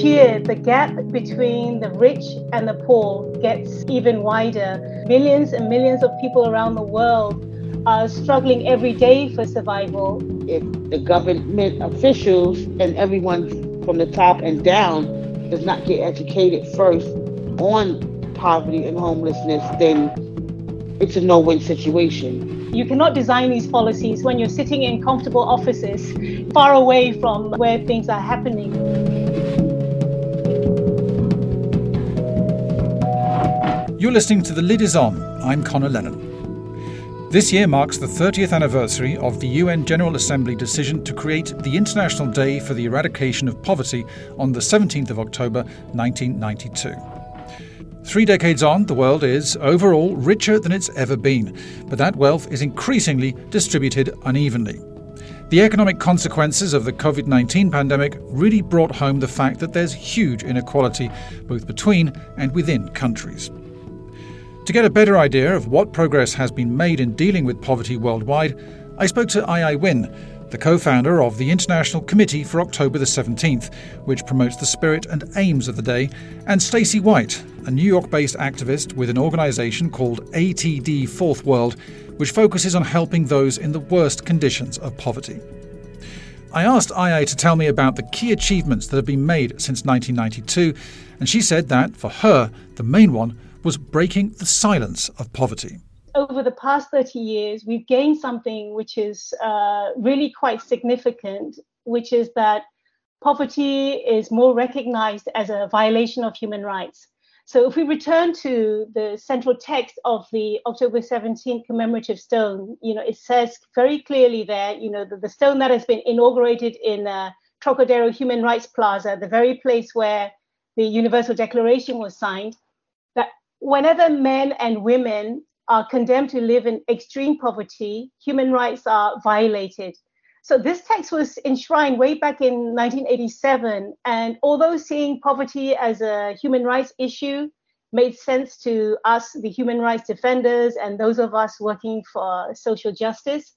Each year, the gap between the rich and the poor gets even wider. Millions and millions of people around the world are struggling every day for survival. If the government officials and everyone from the top and down does not get educated first on poverty and homelessness, then it's a no-win situation. You cannot design these policies when you're sitting in comfortable offices far away from where things are happening. You're listening to The Lid Is On. I'm Conor Lennon. This year marks the 30th anniversary of the UN General Assembly decision to create the International Day for the Eradication of Poverty on the 17th of October 1992. Three decades on, the world is, overall, richer than it's ever been, but that wealth is increasingly distributed unevenly. The economic consequences of the COVID 19 pandemic really brought home the fact that there's huge inequality both between and within countries. To get a better idea of what progress has been made in dealing with poverty worldwide, I spoke to Aye Win, the co founder of the International Committee for October the 17th, which promotes the spirit and aims of the day, and Stacy White, a New York based activist with an organisation called ATD Fourth World, which focuses on helping those in the worst conditions of poverty. I asked Aye to tell me about the key achievements that have been made since 1992, and she said that, for her, the main one was breaking the silence of poverty. Over the past 30 years, we've gained something which is uh, really quite significant, which is that poverty is more recognized as a violation of human rights. So if we return to the central text of the October 17th commemorative stone, you know, it says very clearly there, you know, the, stone that has been inaugurated in Trocadero Human Rights Plaza, the very place where the Universal Declaration was signed, whenever men and women are condemned to live in extreme poverty, human rights are violated. So this text was enshrined way back in 1987. And although seeing poverty as a human rights issue made sense to us, the human rights defenders, and those of us working for social justice,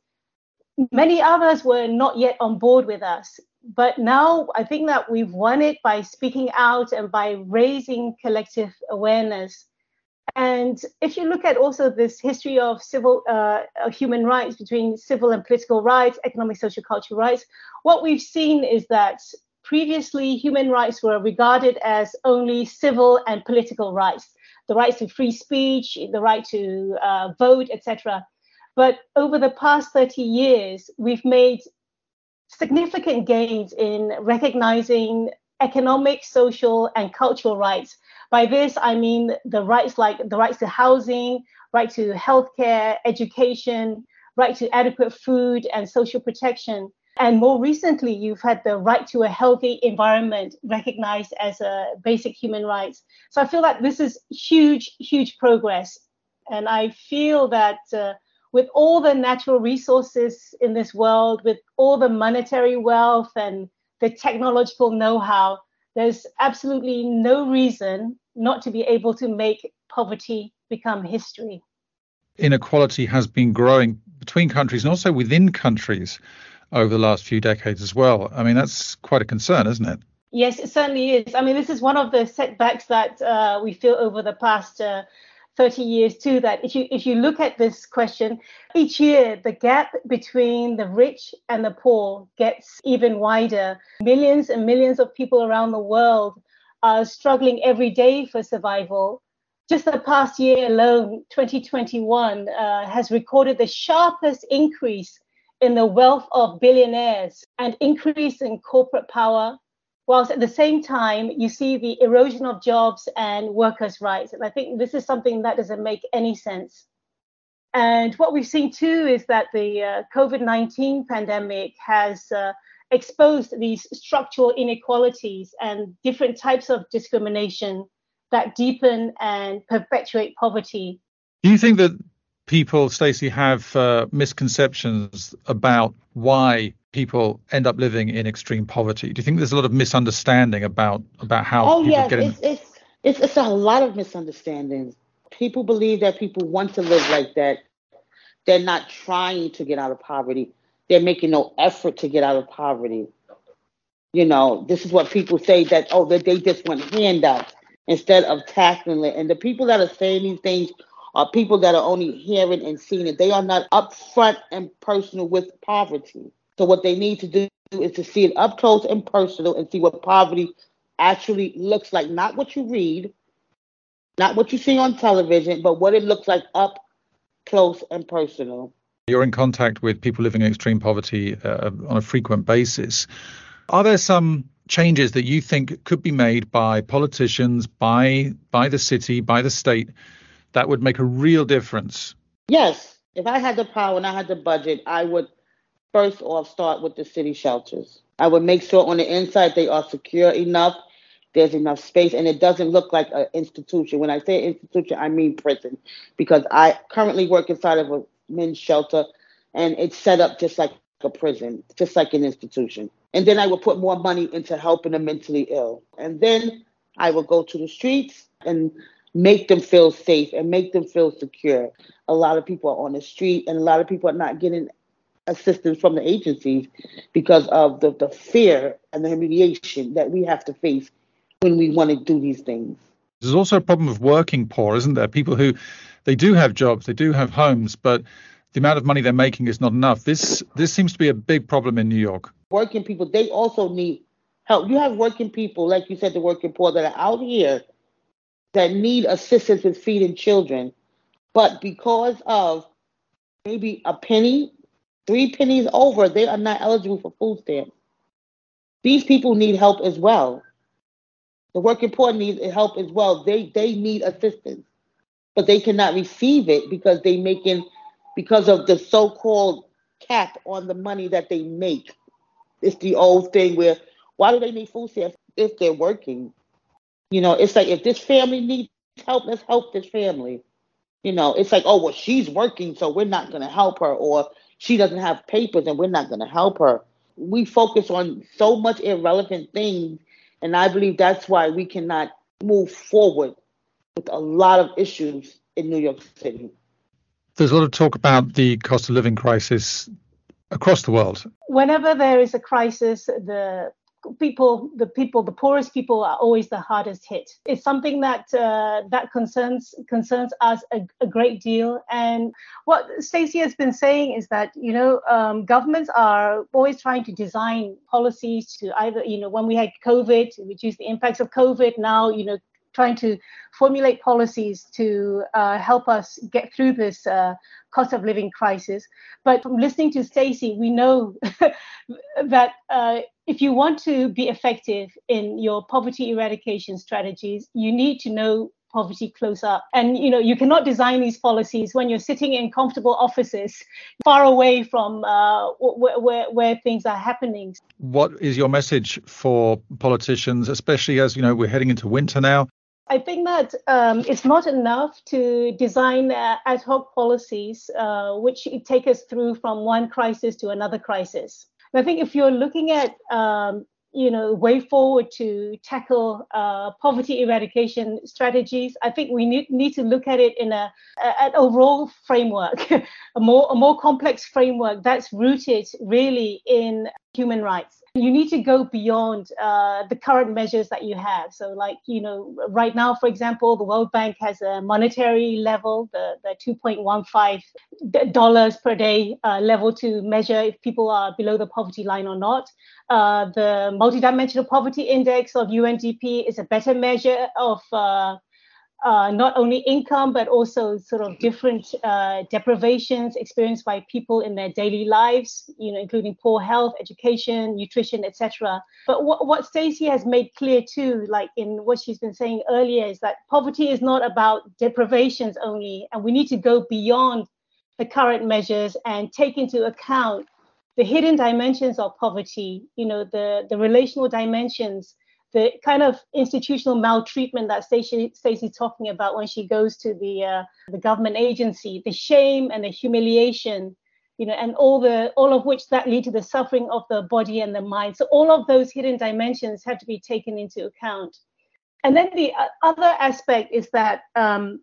many others were not yet on board with us. But now I think that we've won it by speaking out and by raising collective awareness. And if you look at also this history of civil uh, human rights between civil and political rights, economic, social, cultural rights, what we've seen is that previously human rights were regarded as only civil and political rights, the rights to free speech, the right to uh, vote, etc. But over the past 30 years, we've made significant gains in recognizing economic, social, and cultural rights by this, I mean the rights like the rights to housing, right to healthcare, education, right to adequate food and social protection. And more recently, you've had the right to a healthy environment recognized as a basic human rights. So I feel like this is huge, huge progress. And I feel that uh, with all the natural resources in this world, with all the monetary wealth and the technological know how, there's absolutely no reason not to be able to make poverty become history. Inequality has been growing between countries and also within countries over the last few decades as well. I mean, that's quite a concern, isn't it? Yes, it certainly is. I mean, this is one of the setbacks that uh, we feel over the past uh, 30 years too. That if you if you look at this question, each year the gap between the rich and the poor gets even wider. Millions and millions of people around the world are struggling every day for survival. Just the past year alone, 2021, uh, has recorded the sharpest increase in the wealth of billionaires and increase in corporate power, whilst at the same time, you see the erosion of jobs and workers' rights. And I think this is something that doesn't make any sense. And what we've seen too is that the uh, COVID 19 pandemic has uh, exposed these structural inequalities and different types of discrimination that deepen and perpetuate poverty. Do you think that people, Stacy, have uh, misconceptions about why people end up living in extreme poverty? Do you think there's a lot of misunderstanding about about how oh, people yes, get in? It's, it's, it's, it's a lot of misunderstandings. People believe that people want to live like that. They're not trying to get out of poverty they're making no effort to get out of poverty. You know, this is what people say that, oh, that they just want handouts instead of tackling it. And the people that are saying these things are people that are only hearing and seeing it. They are not upfront and personal with poverty. So what they need to do is to see it up close and personal and see what poverty actually looks like. Not what you read, not what you see on television, but what it looks like up close and personal. You're in contact with people living in extreme poverty uh, on a frequent basis. Are there some changes that you think could be made by politicians, by by the city, by the state that would make a real difference? Yes. If I had the power and I had the budget, I would first off start with the city shelters. I would make sure on the inside they are secure enough, there's enough space, and it doesn't look like an institution. When I say institution, I mean prison, because I currently work inside of a men's shelter, and it's set up just like a prison, just like an institution. And then I would put more money into helping the mentally ill. And then I would go to the streets and make them feel safe and make them feel secure. A lot of people are on the street, and a lot of people are not getting assistance from the agencies because of the, the fear and the humiliation that we have to face when we want to do these things. There's also a problem of working poor, isn't there? People who they do have jobs, they do have homes, but the amount of money they're making is not enough. This this seems to be a big problem in New York. Working people, they also need help. You have working people, like you said, the working poor that are out here that need assistance with feeding children, but because of maybe a penny three pennies over, they are not eligible for food stamps. These people need help as well. The working poor need help as well. They they need assistance, but they cannot receive it because they making because of the so-called cap on the money that they make. It's the old thing where why do they need food stamps if they're working? You know, it's like if this family needs help, let's help this family. You know, it's like, oh well, she's working, so we're not gonna help her, or she doesn't have papers and we're not going to help her. We focus on so much irrelevant things. And I believe that's why we cannot move forward with a lot of issues in New York City. There's a lot of talk about the cost of living crisis across the world. Whenever there is a crisis, the people the people the poorest people are always the hardest hit it's something that uh, that concerns concerns us a, a, great deal and what stacy has been saying is that you know um, governments are always trying to design policies to either you know when we had covid to reduce the impacts of covid now you know trying to formulate policies to uh, help us get through this uh, cost of living crisis. But from listening to Stacy, we know that uh, if you want to be effective in your poverty eradication strategies, you need to know poverty close up. And you know, you cannot design these policies when you're sitting in comfortable offices far away from uh, where, where, where things are happening. What is your message for politicians, especially as you know we're heading into winter now? I think that um, it's not enough to design uh, ad hoc policies uh, which take us through from one crisis to another crisis. And I think if you're looking at um, you know way forward to tackle uh, poverty eradication strategies, I think we need, need to look at it in a, a an overall framework, a more a more complex framework that's rooted really in human rights you need to go beyond uh, the current measures that you have. So, like, you know, right now, for example, the World Bank has a monetary level, the, the 2.15 dollars per day uh, level to measure if people are below the poverty line or not. Uh, the multidimensional poverty index of UNDP is a better measure of uh, not only income but also sort of different uh, deprivations experienced by people in their daily lives, you know, including poor health, education, nutrition, etc. But what, what Stacy has made clear too, like in what she's been saying earlier, is that poverty is not about deprivations only, and we need to go beyond the current measures and take into account the hidden dimensions of poverty, you know, the the relational dimensions the kind of institutional maltreatment that Stacy's talking about when she goes to the uh, the government agency, the shame and the humiliation, you know, and all the all of which that lead to the suffering of the body and the mind. So all of those hidden dimensions have to be taken into account. And then the uh, other aspect is that um,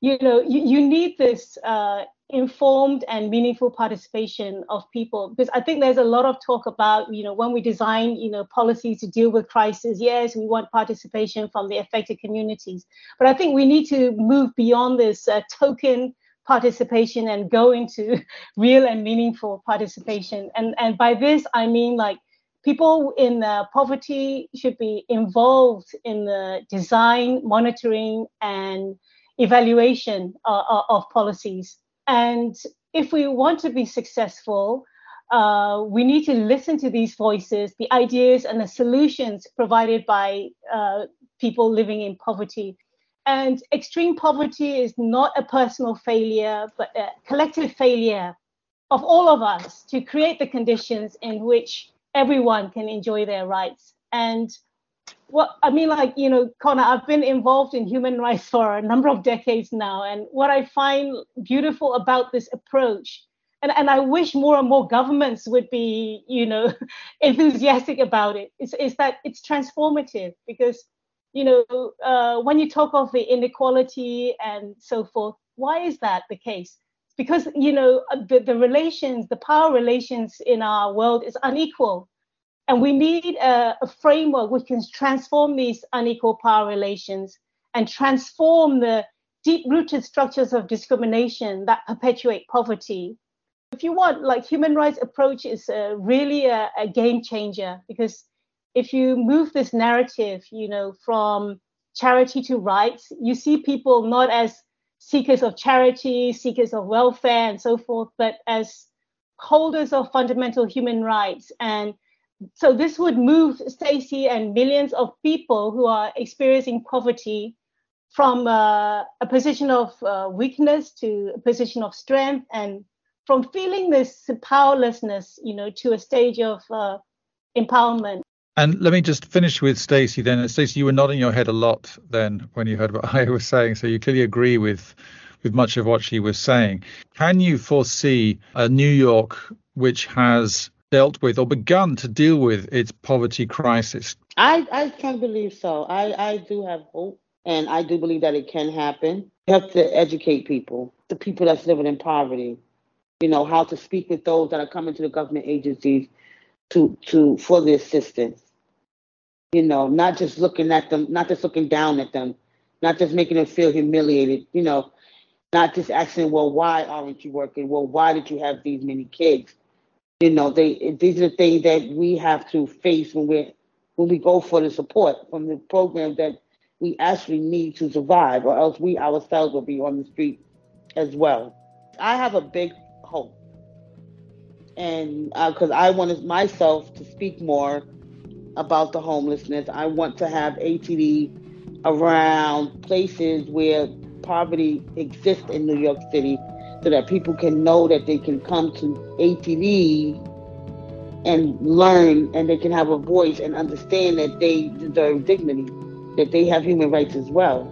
you know you, you need this uh, informed and meaningful participation of people. Because i think there's a lot of talk about you know when we design you know policies to deal with crisis yes we want participation from the affected communities. But i think we need to move beyond this uh, token participation and go into real and meaningful participation. And and by this i mean like people in uh, poverty should be involved in the design monitoring and evaluation uh, uh of policies and if we want to be successful, uh, we need to listen to these voices, the ideas, and the solutions provided by uh, people living in poverty. And extreme poverty is not a personal failure, but a collective failure of all of us to create the conditions in which everyone can enjoy their rights. And what I mean, like, you know, Conor, I've been involved in human rights for a number of decades now. And what I find beautiful about this approach, and, and I wish more and more governments would be, you know, enthusiastic about it, is, is that it's transformative because, you know, uh, when you talk of the inequality and so forth, why is that the case? Because, you know, the, the relations, the power relations in our world is unequal and we need a, a framework which can transform these unequal power relations and transform the deep rooted structures of discrimination that perpetuate poverty. If you want, like human rights approach is really a, a, game changer because if you move this narrative, you know, from charity to rights, you see people not as seekers of charity, seekers of welfare, and so forth, but as holders of fundamental human rights and so this would move Stacy and millions of people who are experiencing poverty from uh, a position of uh, weakness to a position of strength and from feeling this powerlessness you know to a stage of uh, empowerment. And let me just finish with Stacy then. Stacy you were nodding your head a lot then when you heard what I was saying so you clearly agree with with much of what she was saying. Can you foresee a New York which has dealt with or begun to deal with its poverty crisis? I, I can believe so. I, I do have hope and I do believe that it can happen. You have to educate people, the people that's living in poverty, you know, how to speak with those that are coming to the government agencies to to for the assistance. You know, not just looking at them, not just looking down at them, not just making them feel humiliated, you know, not just asking, well, why aren't you working? Well, why did you have these many kids? You know, they these are the things that we have to face when we when we go for the support from the program that we actually need to survive, or else we ourselves will be on the street as well. I have a big hope, and because uh, I wanted myself to speak more about the homelessness, I want to have ATD around places where poverty exists in New York City so that people can know that they can come to ATD and learn and they can have a voice and understand that they deserve dignity, that they have human rights as well.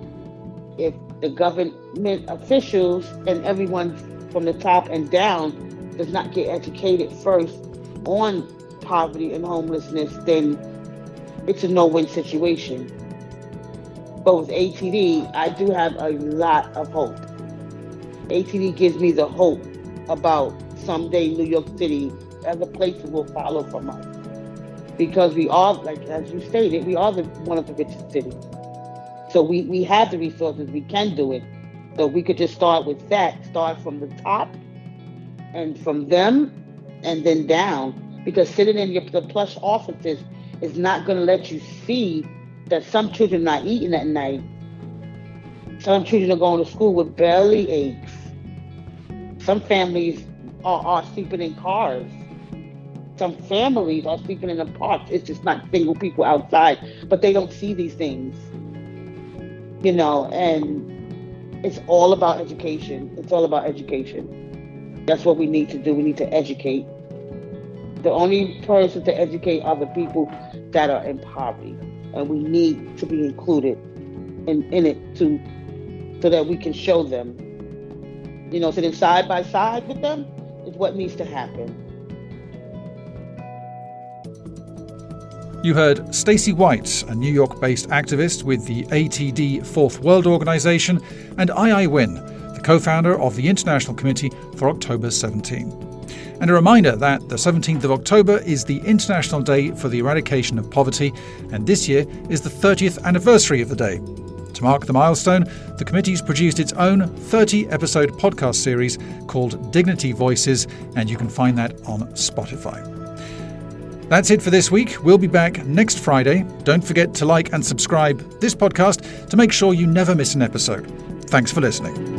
If the government officials and everyone from the top and down does not get educated first on poverty and homelessness, then it's a no-win situation. But with ATD, I do have a lot of hope. ATD gives me the hope about someday New York City as a place that will follow from us. Because we are, like as you stated, we are the, one of the richest cities. So we, we have the resources, we can do it. So we could just start with that, start from the top and from them and then down. Because sitting in your the plush offices is not going to let you see that some children are not eating at night. Some children are going to school with belly aches. Some families are, are sleeping in cars. Some families are sleeping in the parks. It's just not single people outside, but they don't see these things. You know, and it's all about education. It's all about education. That's what we need to do. We need to educate. The only person to educate are the people that are in poverty. And we need to be included in, in it to so that we can show them you know, sitting side by side with them is what needs to happen. You heard Stacy White, a New York based activist with the ATD Fourth World Organization, and Aye Win, the co founder of the International Committee for October 17. And a reminder that the 17th of October is the International Day for the Eradication of Poverty, and this year is the 30th anniversary of the day. To mark the milestone, the committee's produced its own 30 episode podcast series called Dignity Voices, and you can find that on Spotify. That's it for this week. We'll be back next Friday. Don't forget to like and subscribe this podcast to make sure you never miss an episode. Thanks for listening.